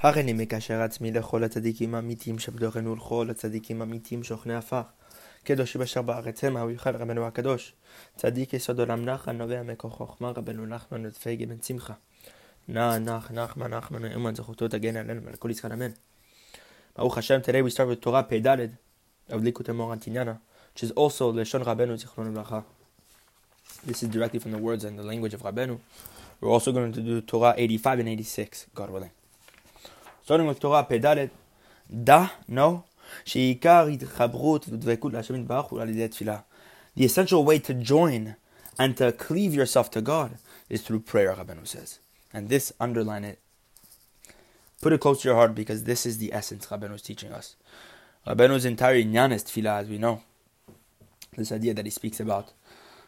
הריני מקשר עצמי לכל הצדיקים האמיתיים שבדורנו ולכל הצדיקים האמיתיים שוכני עפר. קדוש שבשר בארץ המה הוא יוכל רבנו הקדוש. צדיק יסוד עולם נחל נובע מכוח חוכמה רבנו נחמן ודפי בן שמחה. נח נח נחמן נחמן נאמן זכותו תגן עלינו ועל כל ישראל אמן. ברוך השם, today we start with Torah Pedalet of Likutei Moran Tinyana, which is also Leshon Rabbeinu Zichron Levracha. This is directly from the words and the language of Rabbeinu. We're also going to do Torah 85 and 86, God willing. starting with Torah Pedalet, Da, no, the essential way to join and to cleave yourself to God is through prayer, Rabbanu says. And this, underline it. Put it close to your heart because this is the essence Rabbanu is teaching us. Rabbanu's entire inyan is tefillah, as we know. This idea that he speaks about,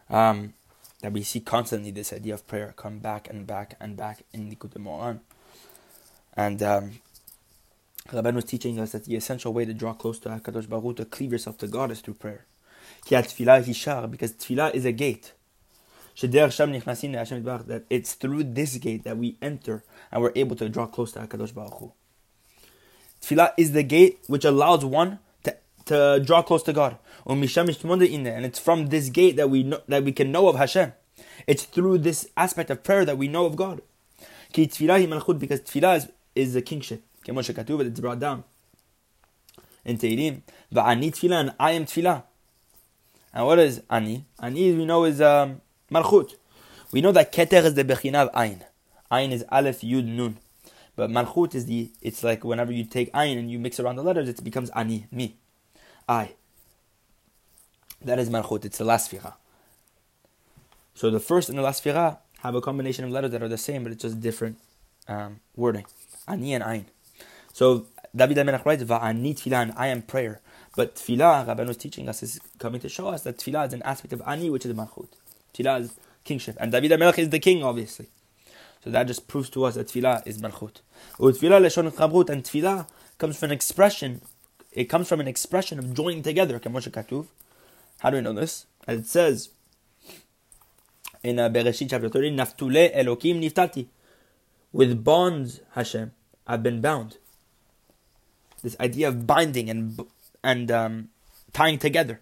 um, that we see constantly this idea of prayer come back and back and back in the Moharan. And um, Rabbeinu was teaching us that the essential way to draw close to HaKadosh Baruch to cleave yourself to God, is through prayer. Because tefillah is a gate. That it's through this gate that we enter and we're able to draw close to HaKadosh Baruch Hu. Tefillah is the gate which allows one to, to draw close to God. And it's from this gate that we know, that we can know of Hashem. It's through this aspect of prayer that we know of God. Because tefillah is, is the kingship. כמו שכתוב, it's brought down in Tehillim. Va'ani tefillah and I am tefillah. And what is ani? Ani we know is um, malchut. We know that keter is the bechina of ayin. Ayin is aleph, yud, nun. But malchut is the, it's like whenever you take ayin and you mix around the letters, it becomes ani, me, I. That is malchut, it's the last sfira. So the first and the last sfira have a combination of letters that are the same, but it's just different um, wording. Ani and ayin. So David HaMelech writes, Va'ani tefillah, and I am prayer. But tefillah, Rabbeinu is teaching us, is coming to show us that tefillah is an aspect of ani, which is malchut. Tefillah is kingship. And David HaMelech is the king, obviously. So that just proves to us that tefillah is malchut. Tefillah leshon chabrut, and tefillah comes from an expression, it comes from an expression of joining together, Kamosha Katuv. How do we know this? As it says in uh, Bereshit chapter 30, Naftule Elokim niftati. With bonds, Hashem, I've been bound this idea of binding and and um, tying together.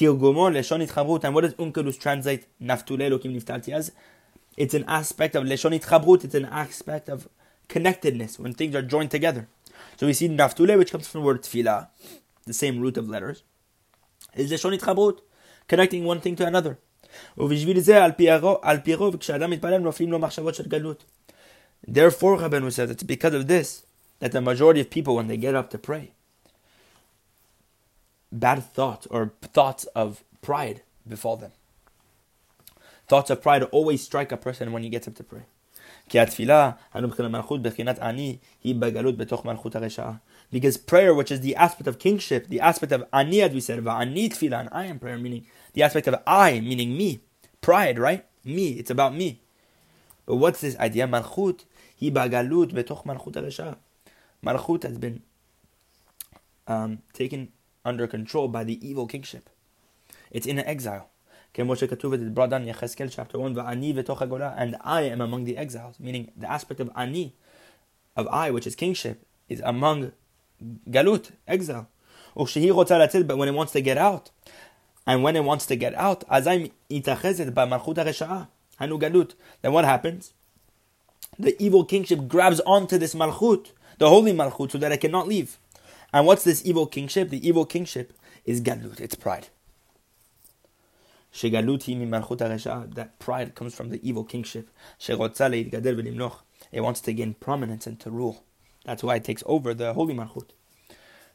And what does Onkelos translate Naftule Elokim Niftalti as? It's an aspect of Leshonit Chabrut, it's an aspect of connectedness when things are joined together. So we see Naftule, which comes from the word Tfilah, the same root of letters, is Leshonit Chabrut, connecting one thing to another. Therefore, Rabbeinu says, it's because of this that the majority of people, when they get up to pray, bad thoughts or thoughts of pride befall them. Thoughts of pride always strike a person when he gets up to pray. Because prayer, which is the aspect of kingship, the aspect of ani, as we said, and I am prayer, meaning the aspect of I, meaning me. Pride, right? Me, it's about me. But what's this idea? Malchut, hi bagalut betoch malchut Malchut has been um, taken under control by the evil kingship. It's in exile. brought down in chapter 1, and I am among the exiles, meaning the aspect of ani, of I, which is kingship, is among galut, exile. But when it wants to get out, and when it wants to get out, then what happens? The evil kingship grabs onto this malchut, the holy malchut, so that I cannot leave. And what's this evil kingship? The evil kingship is galut, it's pride. That pride comes from the evil kingship. It wants to gain prominence and to rule. That's why it takes over the holy malchut.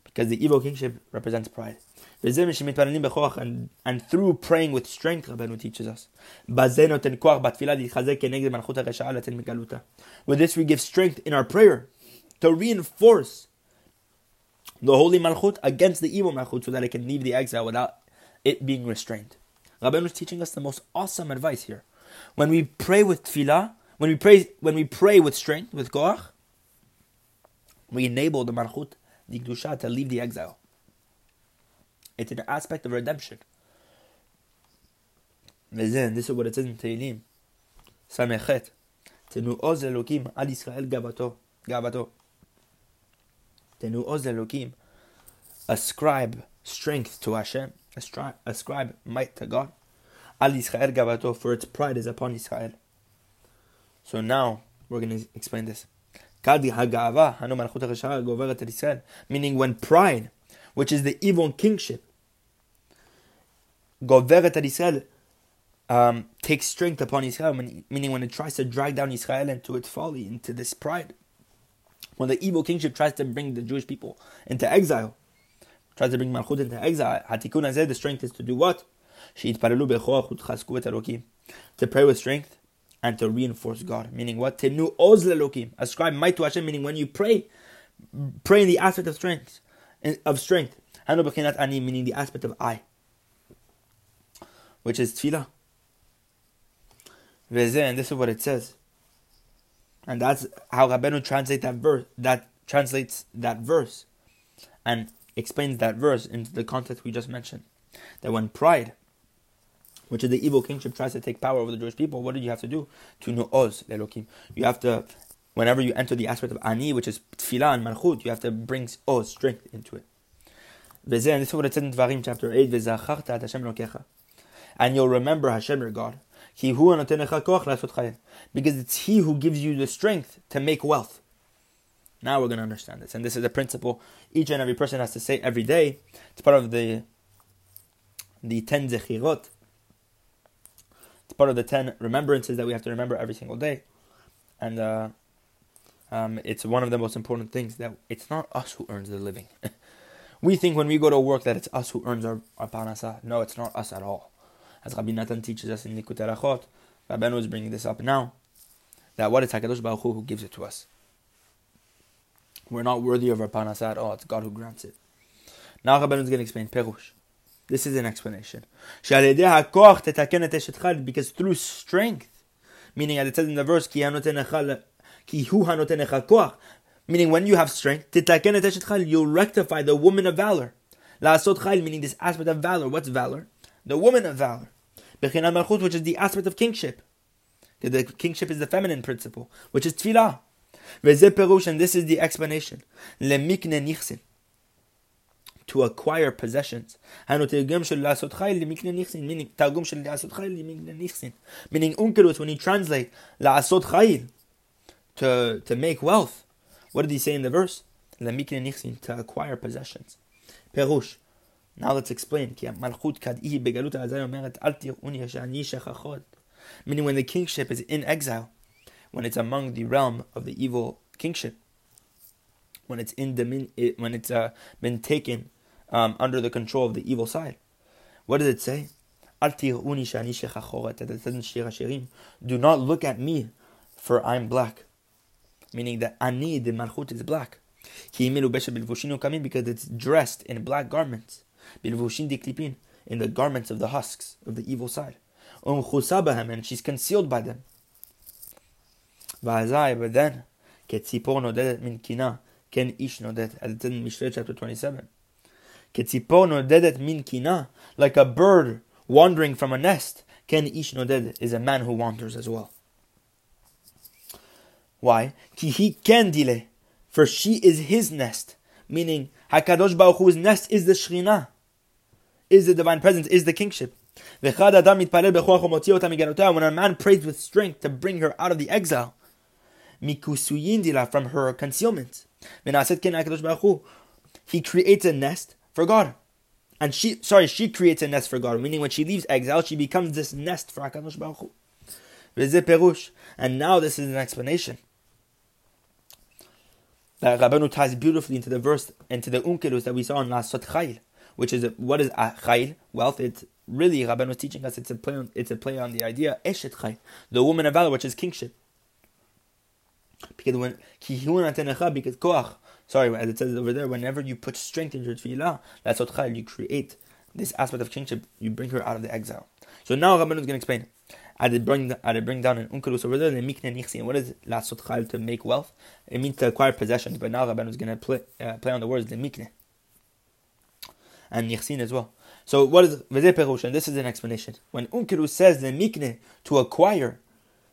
Because the evil kingship represents pride. And, and through praying with strength, Rabbeinu teaches us. With this we give strength in our prayer to reinforce the holy malchut against the evil malchut so that it can leave the exile without it being restrained. Rabbeinu is teaching us the most awesome advice here. When we pray with tefillah, when we pray, when we pray with strength, with koach, we enable the malchut, the kedusha, to leave the exile. It's an aspect of redemption. This is what it says in Tehillim. Samechet. Tenu oz Elokim al Yisrael gavato. Gavato. Ascribe strength to Hashem. Ascribe, ascribe might to God. Al Yisrael gavato, for its pride is upon Israel. So now we're going to explain this. Meaning when pride, which is the evil kingship, goveret Israel, um, takes strength upon Israel, meaning when it tries to drag down Israel into its folly, into this pride. When the evil kingship tries to bring the Jewish people into exile, tries to bring Malchut into exile, Hatikun Hazeh, the strength is to do what? To pray with strength and to reinforce God. Meaning what? Tenu oz lelokim. Ascribe might to Hashem, meaning when you pray, pray in the aspect of strength. Of strength. Hanu ani, meaning the aspect of I. Which is tefillah. And this is what it says. And that's how Rabbeinu translates that verse. That translates that verse, and explains that verse into the context we just mentioned. That when pride, which is the evil kingship, tries to take power over the Jewish people, what do you have to do? To know oz. You have to, whenever you enter the aspect of ani, which is tefillah and malchut, you have to bring oz strength into it. And this is what it says in Dvarim chapter eight. And you'll remember Hashem your God because it's He who gives you the strength to make wealth. Now we're going to understand this. And this is a principle each and every person has to say every day. It's part of the the ten zechirot. It's part of the ten remembrances that we have to remember every single day. And uh, um, it's one of the most important things that it's not us who earns the living. we think when we go to work that it's us who earns our, our parnasa. No, it's not us at all as Rabbi Natan teaches us in Likutei Halachot, Rabbeinu is bringing this up now, that what is HaKadosh Baruch Hu who gives it to us. We're not worthy of our parnasa at all, it's God who grants it. Now Rabbeinu is going to explain Perush. This is an explanation. Because through strength, meaning as it says in the verse, meaning when you have strength, you'll rectify the woman of valor. Meaning this aspect of valor. What's valor? The woman of valor. Bechina Malchut, which is the aspect of kingship. The kingship is the feminine principle, which is tefillah. Perush, and this is the explanation. Lemikne nichsin. To acquire possessions. Meaning, meaning Onkelos, when he translates la'asot chayil, to, to make wealth. What did he say in the verse? Lemikne nichsin, to acquire possessions. Perush. Now let's explain. Meaning when the kingship is in exile, when it's among the realm of the evil kingship, when it's in domin, when it's uh, been taken um, under the control of the evil side. What does it say? Do not look at me, for I'm black. Meaning that ani, the malchut, is black. Because it's dressed in black garments in the garments of the husks of the evil side. Um and she's concealed by them. But then, min kina, ken ish nodet, as it in Mishlei chapter 27. Ketzipor nodedet min kina, like a bird wandering from a nest, ken ish nodet is a man who wanders as well. Why? Ki he ken dile, for she is his nest, meaning Hakadosh Baruch Hu's nest is the Shekhinah is the divine presence, is the kingship. When a man prays with strength to bring her out of the exile, from her concealment, he creates a nest for God. And she, sorry, she creates a nest for God, meaning when she leaves exile, she becomes this nest for HaKadosh Baruch Hu. And now this is an explanation. That Rabbanu ties beautifully into the verse, into the Onkelos that we saw in Lasot Chayil which is what is chayil wealth. It's really Rabban was teaching us. It's a play. On, it's a play on the idea eshet chayil, the woman of valor, which is kingship. Because when because koach, sorry, as it says over there, whenever you put strength into your tefillah, that's what chayil. You create this aspect of kingship. You bring her out of the exile. So now Rabban is going to explain. I did bring I did bring down an Onkelos over there. The mikne nichsin. What is lasot chayil to make wealth? It means to acquire possessions. But now Rabban is going to play uh, play on the words the mikne and Nichsin as well. So what is Veze Perush? And this is an explanation. When Onkelos says the mikne to acquire,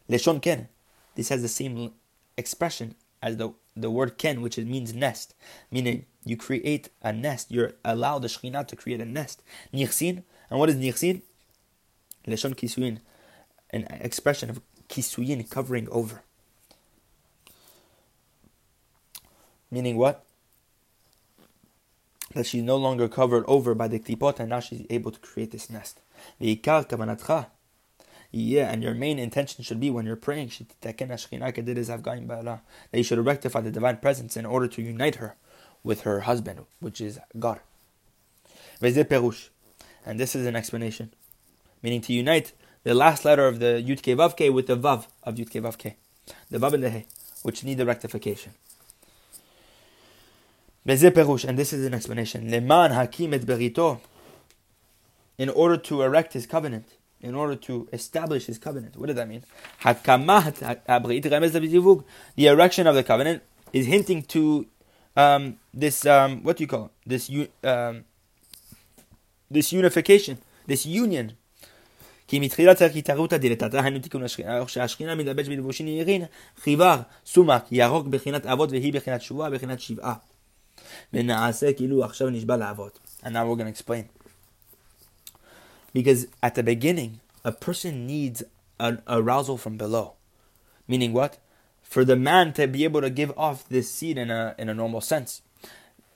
Leshon Ken, this has the same expression as the, the word ken, which means nest, meaning you create a nest. You're allowed the Shekhinah to create a nest. Nichsin, and what is nichsin? Leshon kisuyin, an expression of kisuyin, covering over. Meaning what? That she's no longer covered over by the klipot, and now she's able to create this nest. Yeah, and your main intention should be when you're praying that you should rectify the divine presence in order to unite her with her husband, which is God. And this is an explanation, meaning to unite the last letter of the Yud Ke Vav with the Vav of Yud Ke Vav the Vav and the He, which need the rectification And this is an explanation. Leman hakim et berito. In order to erect his covenant, in order to establish his covenant. What does that mean? The erection of the covenant is hinting to um, this um, what do you call it? This um, this unification, this union. כי מתחילת הקיטרותא דלתתא היינו תיקון השכינה, שהשכינה מתלבש בלבושין ירין, חיבר, סומק, ירוק בחינת אבות והיא בחינת שבועה, בחינת שבעה. And now we're going to explain. Because at the beginning, a person needs an arousal from below. Meaning what? For the man to be able to give off this seed in a in a normal sense.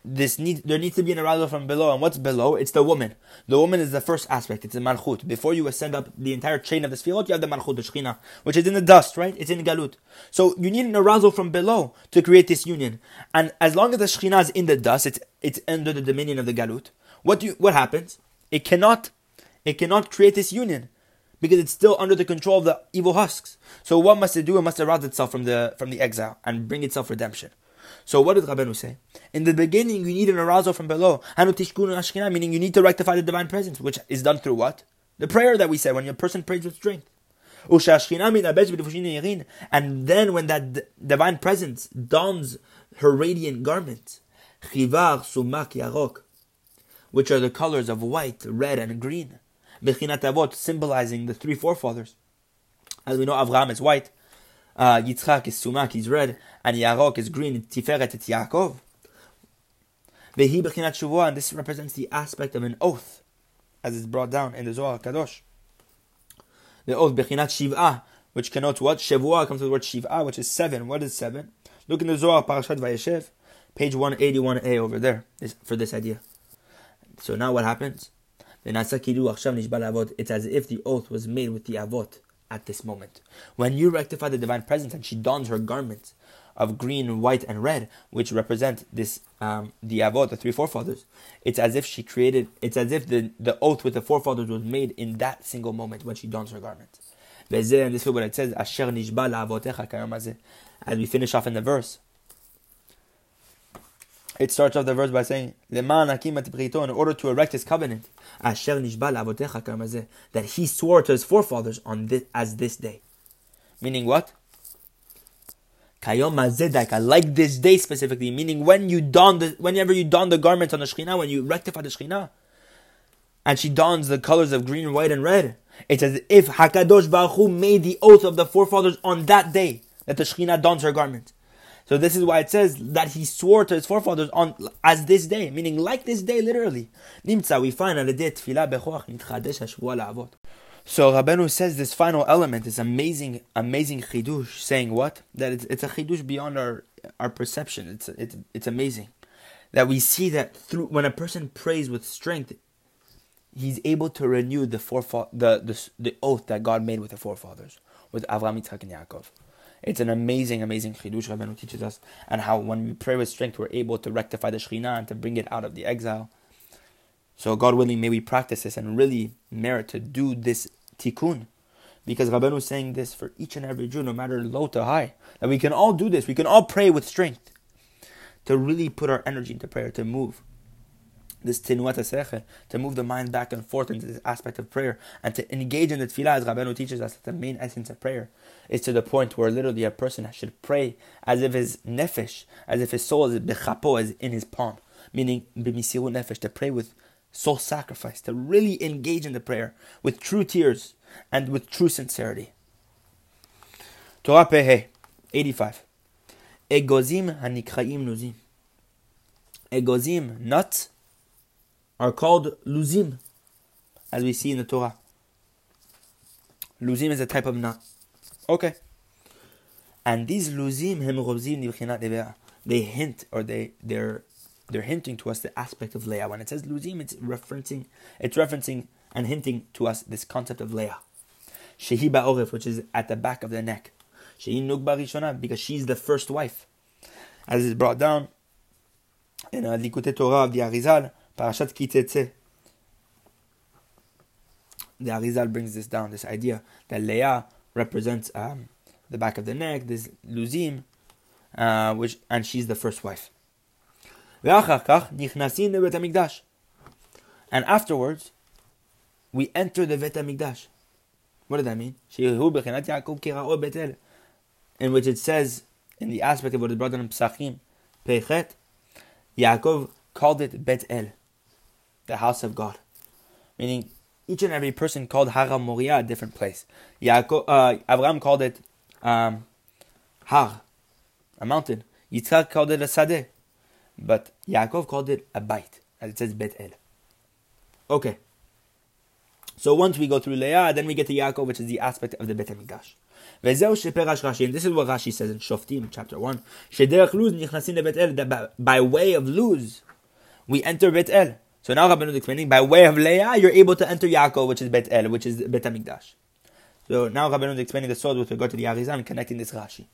This need there needs to be an arousal from below, and what's below? It's the woman. The woman is the first aspect. It's the malchut. Before you ascend up the entire chain of the sfirot, you have the malchut, the shechina, which is in the dust, right? It's in galut. So you need an arousal from below to create this union. And as long as the shechina is in the dust, it's it's under the dominion of the galut. What do you, what happens? It cannot it cannot create this union because it's still under the control of the evil husks. So what must it do? It must arouse itself from the from the exile and bring itself redemption. So what did Rabbeinu say? In the beginning, you need an arousal from below. Meaning you need to rectify the divine presence, which is done through what? The prayer that we said when a person prays with strength. And then when that divine presence dons her radiant garment, which are the colors of white, red, and green. Symbolizing the three forefathers. As we know, Avraham is white, uh, Yitzchak is sumak, he's red, and Yarok is green, Tiferet is Yaakov. Bechinat Shavua, and this represents the aspect of an oath, as is brought down in the Zohar Kadosh. The oath Bechinat Shiv'ah, which connotes what? Shavua comes from the word Shiv'ah, which is seven. What is seven? Look in the Zohar, Parashat Vayeshev, page 181a over there, for this idea. So now what happens? It's as if the oath was made with the avot at this moment. When you rectify the divine presence and she dons her garments of green, white, and red, which represent this um, the avot, the three forefathers, it's as if she created. It's as if the, the oath with the forefathers was made in that single moment when she dons her garments. And this is what it says. As we finish off in the verse, it starts off the verse by saying, in order to erect his covenant, that he swore to his forefathers on this, as this day. Meaning what? like this day specifically, meaning when you don the, whenever you don the garment on the Shekhinah, when you rectify the Shekhinah, and she dons the colors of green, white, and red, it's as if Hakadosh Baruch Hu made the oath of the forefathers on that day that the Shekhinah dons her garment. So this is why it says that he swore to his forefathers on as this day, meaning like this day, literally. Nimtza, we find So Rabbeinu says this final element is amazing, amazing chidush, saying what? That it's, it's a chidush beyond our our perception. It's it's it's amazing that we see that through when a person prays with strength, he's able to renew the forefa- the, the the oath that God made with the forefathers, with Avraham, Yitzchak, and Yaakov. It's an amazing, amazing chidush Rabbeinu teaches us, and how when we pray with strength, we're able to rectify the Shekhinah and to bring it out of the exile. So God willing, may we practice this and really merit to do this tikkun. Because Rabbeinu is saying this for each and every Jew, no matter low to high, that we can all do this. We can all pray with strength to really put our energy into prayer, to move this tinuat seche, to move the mind back and forth into this aspect of prayer, and to engage in the tefillah, as Rabbeinu teaches us that the main essence of prayer is to the point where literally a person should pray as if his nefesh, as if his soul is bechapo, is in his palm, meaning b'misiru nefesh, to pray with soul sacrifice, to really engage in the prayer with true tears and with true sincerity. Torah Pehe, 85. Egozim hanikraim luzim. Egozim, nuts, are called luzim, as we see in the Torah. Luzim is a type of nut. Okay. And these luzim hem They hint or they they're they're hinting to us the aspect of Leah. When it says luzim, it's referencing it's referencing and hinting to us this concept of Leah. Shehi ba'oref, which is at the back of the neck. Shehi nugba because she's the first wife. As is brought down in uh, a Likutei Torah of the Arizal, Parashat Kitetze. The Arizal brings this down, this idea that Leah represents um, the back of the neck, this luzim, uh, which and she's the first wife. And afterwards, we enter the Bet HaMikdash. What does that mean? In which it says, in the aspect of what is brought down in Psachim, Pechet, Yaakov called it Bet El, the house of God. Meaning, each and every person called Har Moriah a different place. Yaakov, uh, called it um, Har, a mountain. Yitzhak called it a Sadeh. But Yaakov called it a Bait, as it says Bet El. Okay. So once we go through Leah, then we get to Yaakov, which is the aspect of the Bet HaMikdash. And this is what Rashi says in Shoftim, chapter 1. That by way of Luz, we enter Bet El. So now Rabbeinu is explaining, by way of Leah, you're able to enter Yaakov, which is Bet El, which is Bet HaMikdash. So now Rabbeinu is explaining the sword with regard to the Arizal and connecting this Rashi.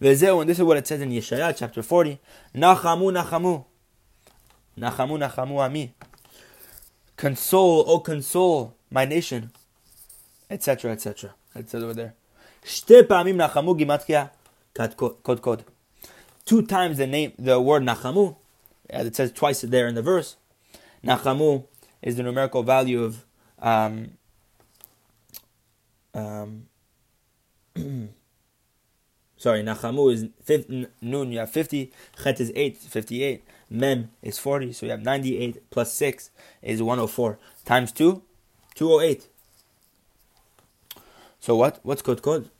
And this is what it says in Yeshaya, chapter 40. Nachamu, nachamu. Nachamu, nachamu ami. Console, oh console my nation, etc., etc. It says over there. Two times the name, the word nachamu, it says twice there in the verse. Nachamu is the numerical value of um, um, sorry, Nachamu is 50, Nun, you have 50, Chet is 8, 58, Mem is 40, so you have 98 plus 6 is 104, times 2, 208. So what? What's kod kod?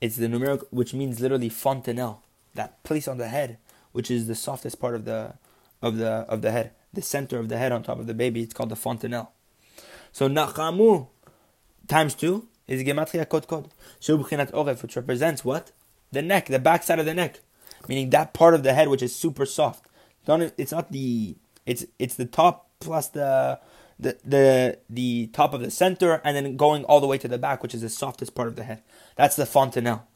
It's the numeric, which means literally fontanelle, that place on the head, which is the softest part of the of the of the head, the center of the head on top of the baby. It's called the fontanelle. So nachamu times two is gematria kod kod. Shubchinat oref, which represents what? The neck, the back side of the neck, meaning that part of the head which is super soft. Don't it's not the it's it's the top plus the the the the top of the center and then going all the way to the back, which is the softest part of the head. That's the fontanelle.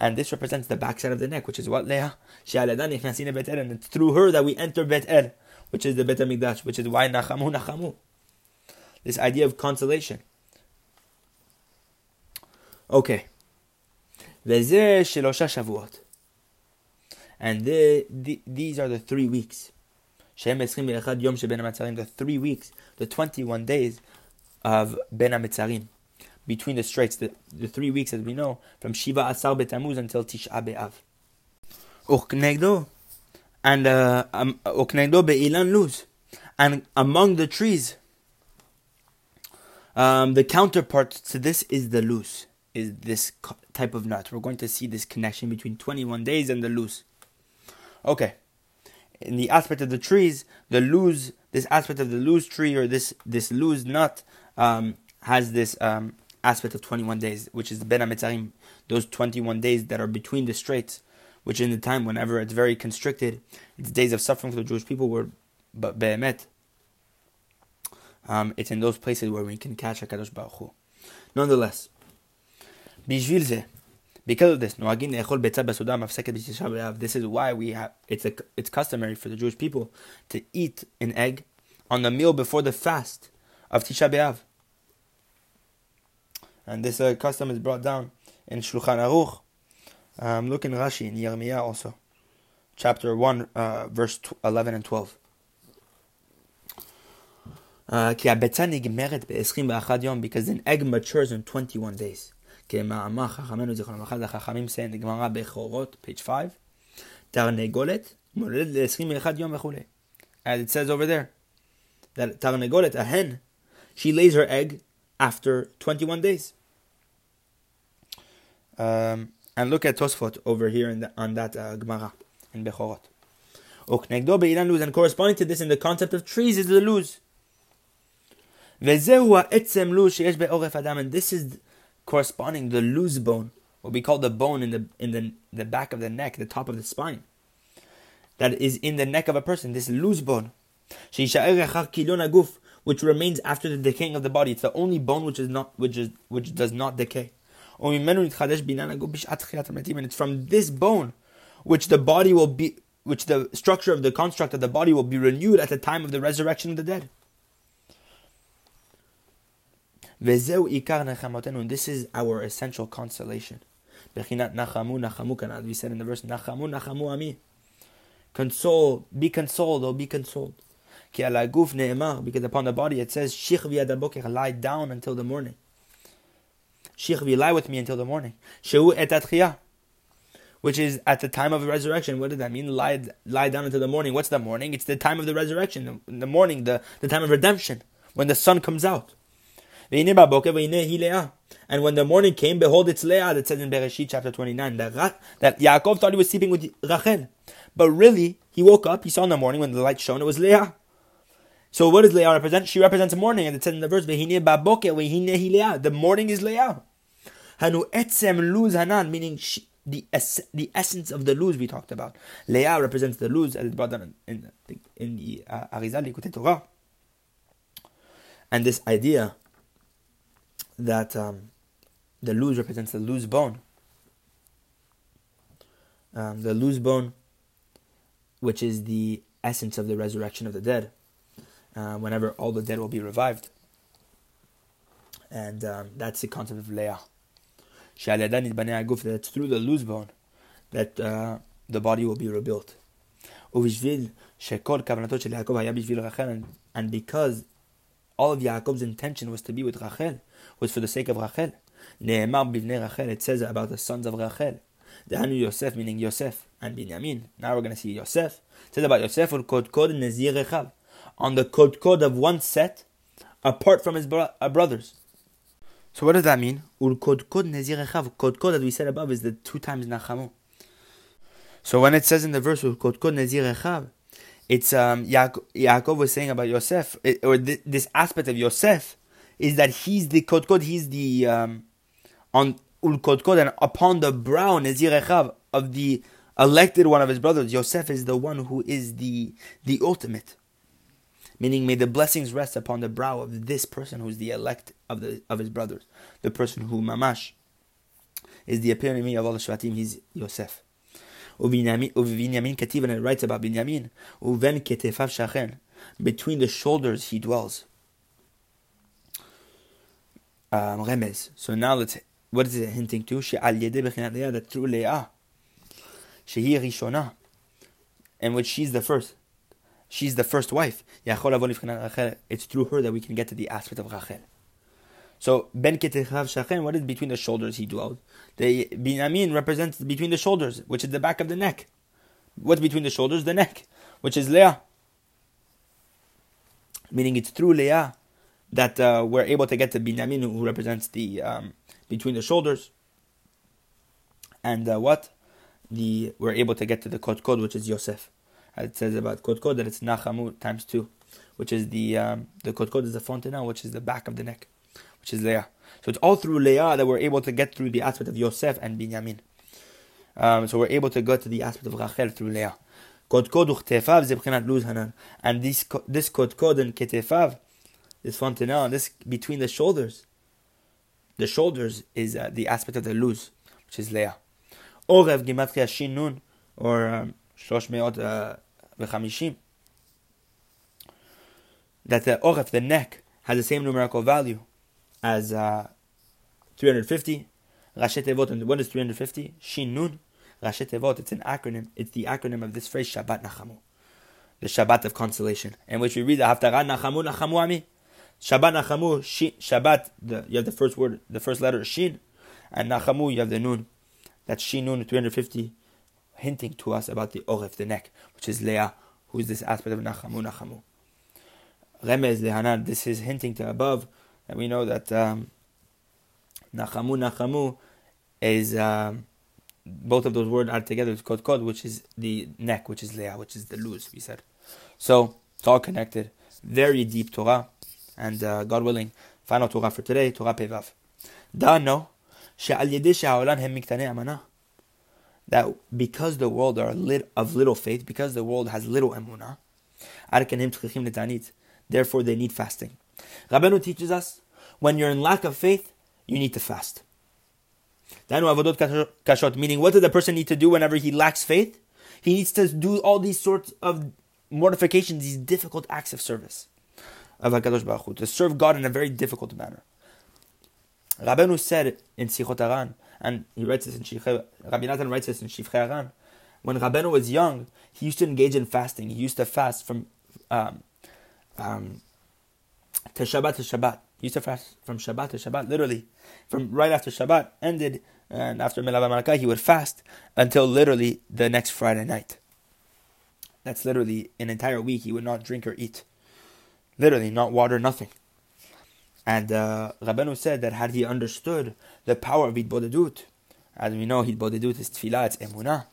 And this represents the backside of the neck, which is what Leah. And it's through her that we enter Bet El, which is the Bet HaMikdash, which is why Nachamu Nachamu. This idea of consolation. Okay. And the, the, these are the three weeks. the three weeks, the 21 days of Bein Hametzarim, between the straits, the, the three weeks as we know, from Shiva Asar Betamuz until Tish B'Av. וכנגדו and uh, um, וכנגדו באילן לוז, and among the trees, um, the counterpart to this is the luz, is this type of nut. We're going to see this connection between 21 days and the luz. Okay. In the aspect of the trees, the luz, this aspect of the luz tree or this this luz nut um, has this um, aspect of 21 days, which is Ben HaMetzarim, those 21 days that are between the straits, which in the time whenever it's very constricted, it's days of suffering for the Jewish people were but be'emet. Um, it's in those places where we can catch HaKadosh Baruch Hu. Nonetheless, בשביל זה, because of this, this is why we have it's a, it's customary for the Jewish people to eat an egg on the meal before the fast of Tisha B'Av. And this uh, custom is brought down in Shulchan Aruch. Um, look in Rashi in Yirmiyah also, chapter one, uh, verse eleven and twelve. Uh, because an egg matures in 21 days. כמאמר חכמינו זיכרונם לברכה, זה החכמים סיין לגמרא בכורות, page 5, תרנגולת מולדת ל-21 יום וכולי. As it says over there, that תרנגולת, a hen, she lays her egg after 21 days. Um, and look at Tosfot over here in the, on that uh, Gemara in Bechorot. Uknegdo be'ilan luz, and corresponding to this in the concept of trees is the luz. Vezehu ha'etzem luz sheyesh be'oref adam, and this is corresponding the luz bone, what we call the bone in the in the the back of the neck, the top of the spine, that is in the neck of a person. This luz bone, She sha echa kidunaguf, which remains after the decaying of the body. It's the only bone which is not which is which does not decay. And it's from this bone which the body will be which the structure of the construct of the body will be renewed at the time of the resurrection of the dead. And this is our essential consolation. We said in the verse, Console, be consoled, or be consoled. Because upon the body it says, lie down until the morning. Lie with me until the morning which is at the time of the resurrection. What does that mean? Lie, lie down until the morning. What's the morning? It's the time of the resurrection, the, the morning, the, the time of redemption, when the sun comes out. And when the morning came, behold, it's Leah that says in Bereshit chapter 29 that, that Yaakov thought he was sleeping with Rachel. But really, he woke up, he saw in the morning when the light shone, it was Leah. So what does Leah represent? She represents morning, and it says in the verse, The morning is Leah. Meaning she, the es- the essence of the luz we talked about. Leah represents the luz as brought down in, in, in the uh, Arizal Torah. And this idea that um, the luz represents the luz bone. Um, the luz bone, which is the essence of the resurrection of the dead, uh, whenever all the dead will be revived. And um, that's the concept of Leah that through the luz bone that uh, the body will be rebuilt. And because all of Yaakov's intention was to be with Rachel, was for the sake of Rachel. It says about the sons of Rachel. Dehanu Yosef, meaning Yosef and Binyamin. Now we're going to see Yosef. It says about Yosef, on the kod kod of one set, apart from his bro- uh, brothers. So what does that mean? Ul kod kod nezir Kod kod, as we said above, is the two times nachamu. So when it says in the verse ul kod kod nezir it's um, Yaakov, Yaakov was saying about Yosef, or th- this aspect of Yosef, is that he's the kod kod, he's the um, on ul kod kod, and upon the brow nezir of the elected one of his brothers. Yosef is the one who is the the ultimate meaning may the blessings rest upon the brow of this person who's the elect of the of his brothers, the person who mamash is the epitome of all the Shvatim. He's Yosef. Uvinyamin Kativ, and writes about Binyamin. Uven ketefav shachen. Between the shoulders he dwells. Um, remez. So now let's. What is it hinting to? She'al yedeh bechinat that through Leah, shehi rishona, and which she's the first. She's the first wife. It's through her that we can get to the aspect of Rachel. So Ben Ketechav Shachen, what is between the shoulders he dwells? The Binyamin represents between the shoulders, which is the back of the neck. What's between the shoulders? The neck, which is Leah. Meaning it's through Leah that uh, we're able to get to Binyamin, who represents the um, between the shoulders. And uh, what? The we're able to get to the Kotkod, which is Yosef it says about kotkod that it's nachamu times two, which is the um, the kotkod is the fontanelle, which is the back of the neck, which is Leah. So it's all through Leah that we're able to get through the aspect of Yosef and Binyamin. Um, so we're able to go to the aspect of Rachel through Leah. Kotkod uchtefav zebchinat luz hanan, and this this kotkod and ketefav, this fontanelle, this between the shoulders. The shoulders is uh, the aspect of the luz, which is Leah. Oref gematria shin nun, or um, 300 v'chamishim. That the oref, the neck, has the same numerical value as uh, 350. Rashi Tevot, and what is 350? Shin Nun. Rashi Tevot, it's an acronym. It's the acronym of this phrase, Shabbat Nachamu. The Shabbat of consolation, in which we read the Haftarah Nachamu Nachamu Ami. Shabbat Nachamu, Shin, Shabbat, the, you have the first word, the first letter Shin, and Nachamu, you have the Nun. That's Shin Nun, 350 hinting to us about the oref, the neck, which is Leah, who is this aspect of Nachamu Nachamu. Remez Lehanan, this is hinting to above, and we know that um, Nachamu Nachamu is um, both of those words are together is kod kod, which is the neck, which is leah, which is the luz, we said. So it's all connected. Very deep Torah, and uh, God willing, final Torah for today, Torah Pevav. Da no, that because the world are lit of little faith, because the world has little emunah, therefore they need fasting. Rabbeinu teaches us when you're in lack of faith, you need to fast. Meaning, what does the person need to do whenever he lacks faith? He needs to do all these sorts of mortifications, these difficult acts of service of HaKadosh Baruch Hu, to serve God in a very difficult manner. Rabbeinu said in Sichot Aran, and he writes this in Shifchei, Rabbi Nathan writes this in Shifchei Aran, when Rabbeinu was young, he used to engage in fasting. He used to fast from um, um, to Shabbat to Shabbat. He used to fast from Shabbat to Shabbat, literally. From right after Shabbat ended, and after Melava Malakah, he would fast until literally the next Friday night. That's literally an entire week. He would not drink or eat. Literally, not water, nothing. And uh, Rabbeinu said that had he understood the power of Hitbodedut, as we know Hitbodedut is tefillah, it's emunah,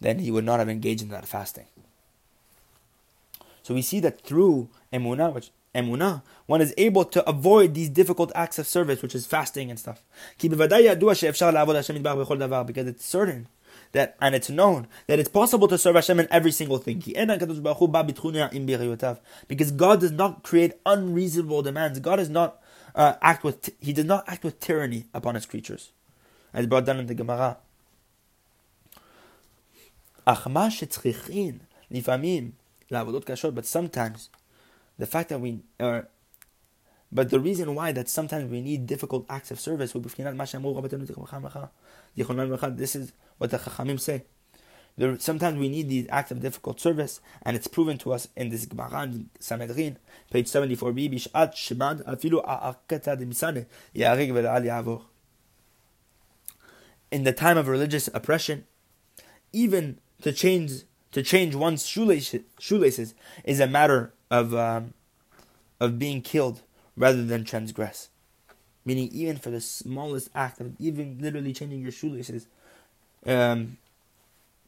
then he would not have engaged in that fasting. So we see that through emunah, which emunah, one is able to avoid these difficult acts of service, which is fasting and stuff. Because it's certain that, and it's known that it's possible to serve Hashem in every single thing. Because God does not create unreasonable demands. God does not uh, act with, He does not act with tyranny upon His creatures. As brought down in the Gemara. But sometimes the fact that we are but the reason why that sometimes we need difficult acts of service, this is what the Chachamim say. There, sometimes we need these acts of difficult service, and it's proven to us in this Gemara in Sanhedrin, page 74b, Bishat Shemad, Afilu A'akata Dimsane, Yarig Ve'al. In the time of religious oppression, even to change to change one's shoelaces, shoelaces is a matter of um, of being killed rather than transgress. Meaning, even for the smallest act of even literally changing your shoelaces, um,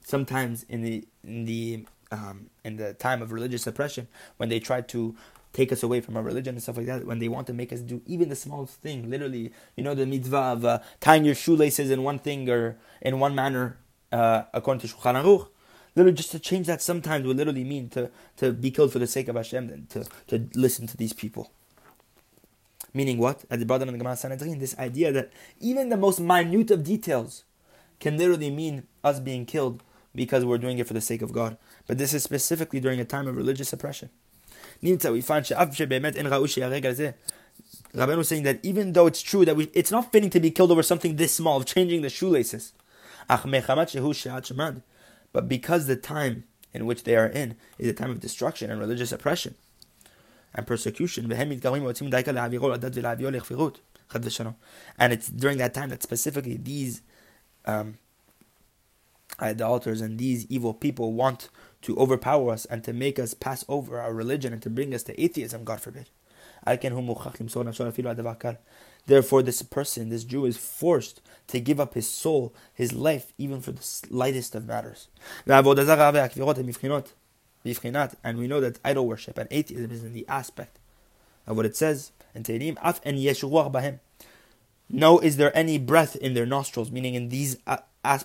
sometimes in the in the um, in the time of religious oppression, when they try to take us away from our religion and stuff like that, when they want to make us do even the smallest thing, literally, you know, the mitzvah of uh, tying your shoelaces in one thing or in one manner, uh, according to Shulchan Aruch, literally just to change that sometimes would literally mean to, to be killed for the sake of Hashem and to, to listen to these people. Meaning what? As the brother in the Gemara Sanhedrin, this idea that even the most minute of details can literally mean us being killed because we're doing it for the sake of God. But this is specifically during a time of religious oppression. we find Rabbeinu saying that even though it's true that we, it's not fitting to be killed over something this small, of changing the shoelaces. But because the time in which they are in is a time of destruction and religious oppression, and persecution. And it's during that time that specifically these um, idolaters and these evil people want to overpower us and to make us pass over our religion and to bring us to atheism, God forbid. Therefore, this person, this Jew, is forced to give up his soul, his life, even for the slightest of matters. And we know that idol worship and atheism is in the aspect of what it says. No, is there any breath in their nostrils? Meaning, in these uh, uh,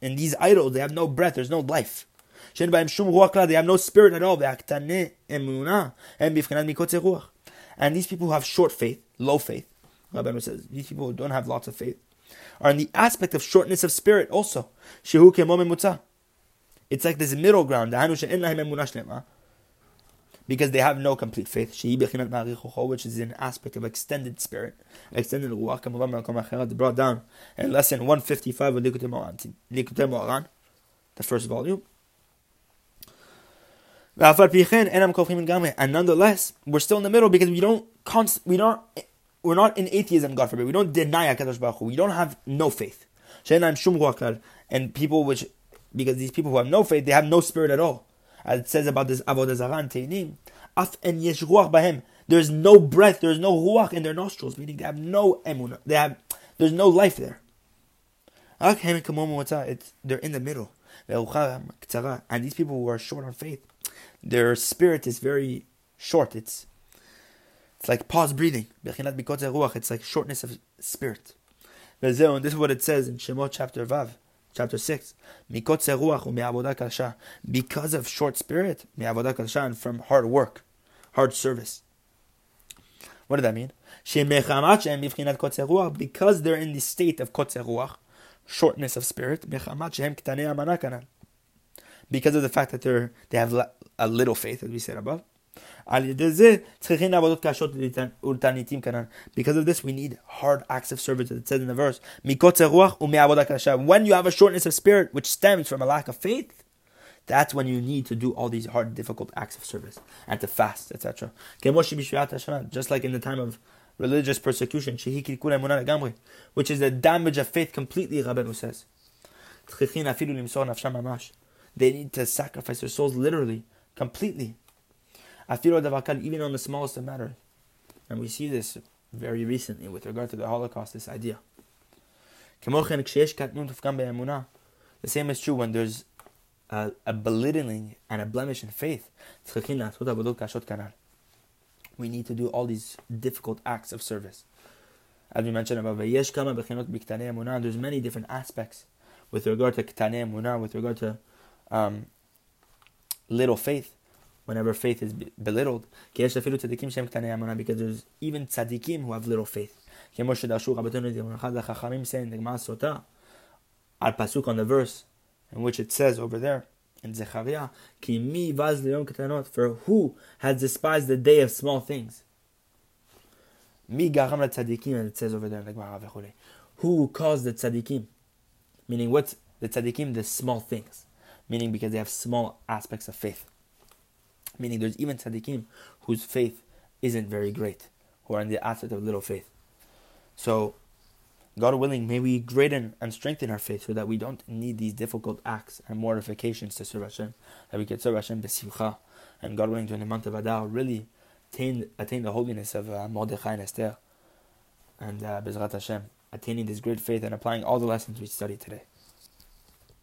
in these idols, they have no breath. There's no life. They have no spirit at all. And these people who have short faith, low faith, Rabbi says, these people who don't have lots of faith, are in the aspect of shortness of spirit also. It's like this middle ground. Because they have no complete faith. Which is an aspect of extended spirit. Extended ruach. brought down in lesson 155 of Likutei Moharan, the first volume. And nonetheless, we're still in the middle because we don't const- we don't we're not in atheism, God forbid. We don't deny Hakadosh Baruch Hu. We don't have no faith. And people which because these people who have no faith, they have no spirit at all. As it says about this Avodah Zarah Teinim, Af en yesh ruach bahem. There's no breath, there's no ruach in their nostrils, meaning they have no emunah. They have, there's no life there. It's, they're in the middle. And these people who are short on faith, their spirit is very short. It's it's like pause breathing. It's like shortness of spirit. And this is what it says in Shemot chapter Vav, chapter 6. Because of short spirit, and from hard work, hard service. What does that mean? Because they're in the state of shortness of spirit, because of the fact that they're, they have a little faith, as we said above. Because of this, we need hard acts of service, it says in the verse. When you have a shortness of spirit, which stems from a lack of faith, that's when you need to do all these hard, difficult acts of service and to fast, etc. Just like in the time of religious persecution, which is the damage of faith completely, Rabbeinu says. They need to sacrifice their souls literally, completely. Even on the smallest of matters. And we see this very recently with regard to the Holocaust, this idea. The same is true when there's a, a belittling and a blemish in faith. We need to do all these difficult acts of service. As we mentioned above, there's many different aspects with regard to with regard to um, little faith, whenever faith is belittled. Because there's even tzaddikim who have little faith. Al pasuk on the verse in which it says over there in Zechariah, Ki mi vaz for who has despised the day of small things. Mi garam tzaddikim, and it says over there, in the Gemara who caused the tzaddikim? Meaning what? The tzaddikim, the small things meaning because they have small aspects of faith. Meaning there's even tzaddikim whose faith isn't very great, who are in the aspect of little faith. So, God willing, may we greaten and strengthen our faith so that we don't need these difficult acts and mortifications to serve Hashem, that we can serve Hashem besimcha, and God willing, during the month of Adar, really attain, attain the holiness of uh, Mordechai and Esther, and uh, Bezrat Hashem, attaining this great faith and applying all the lessons we studied today.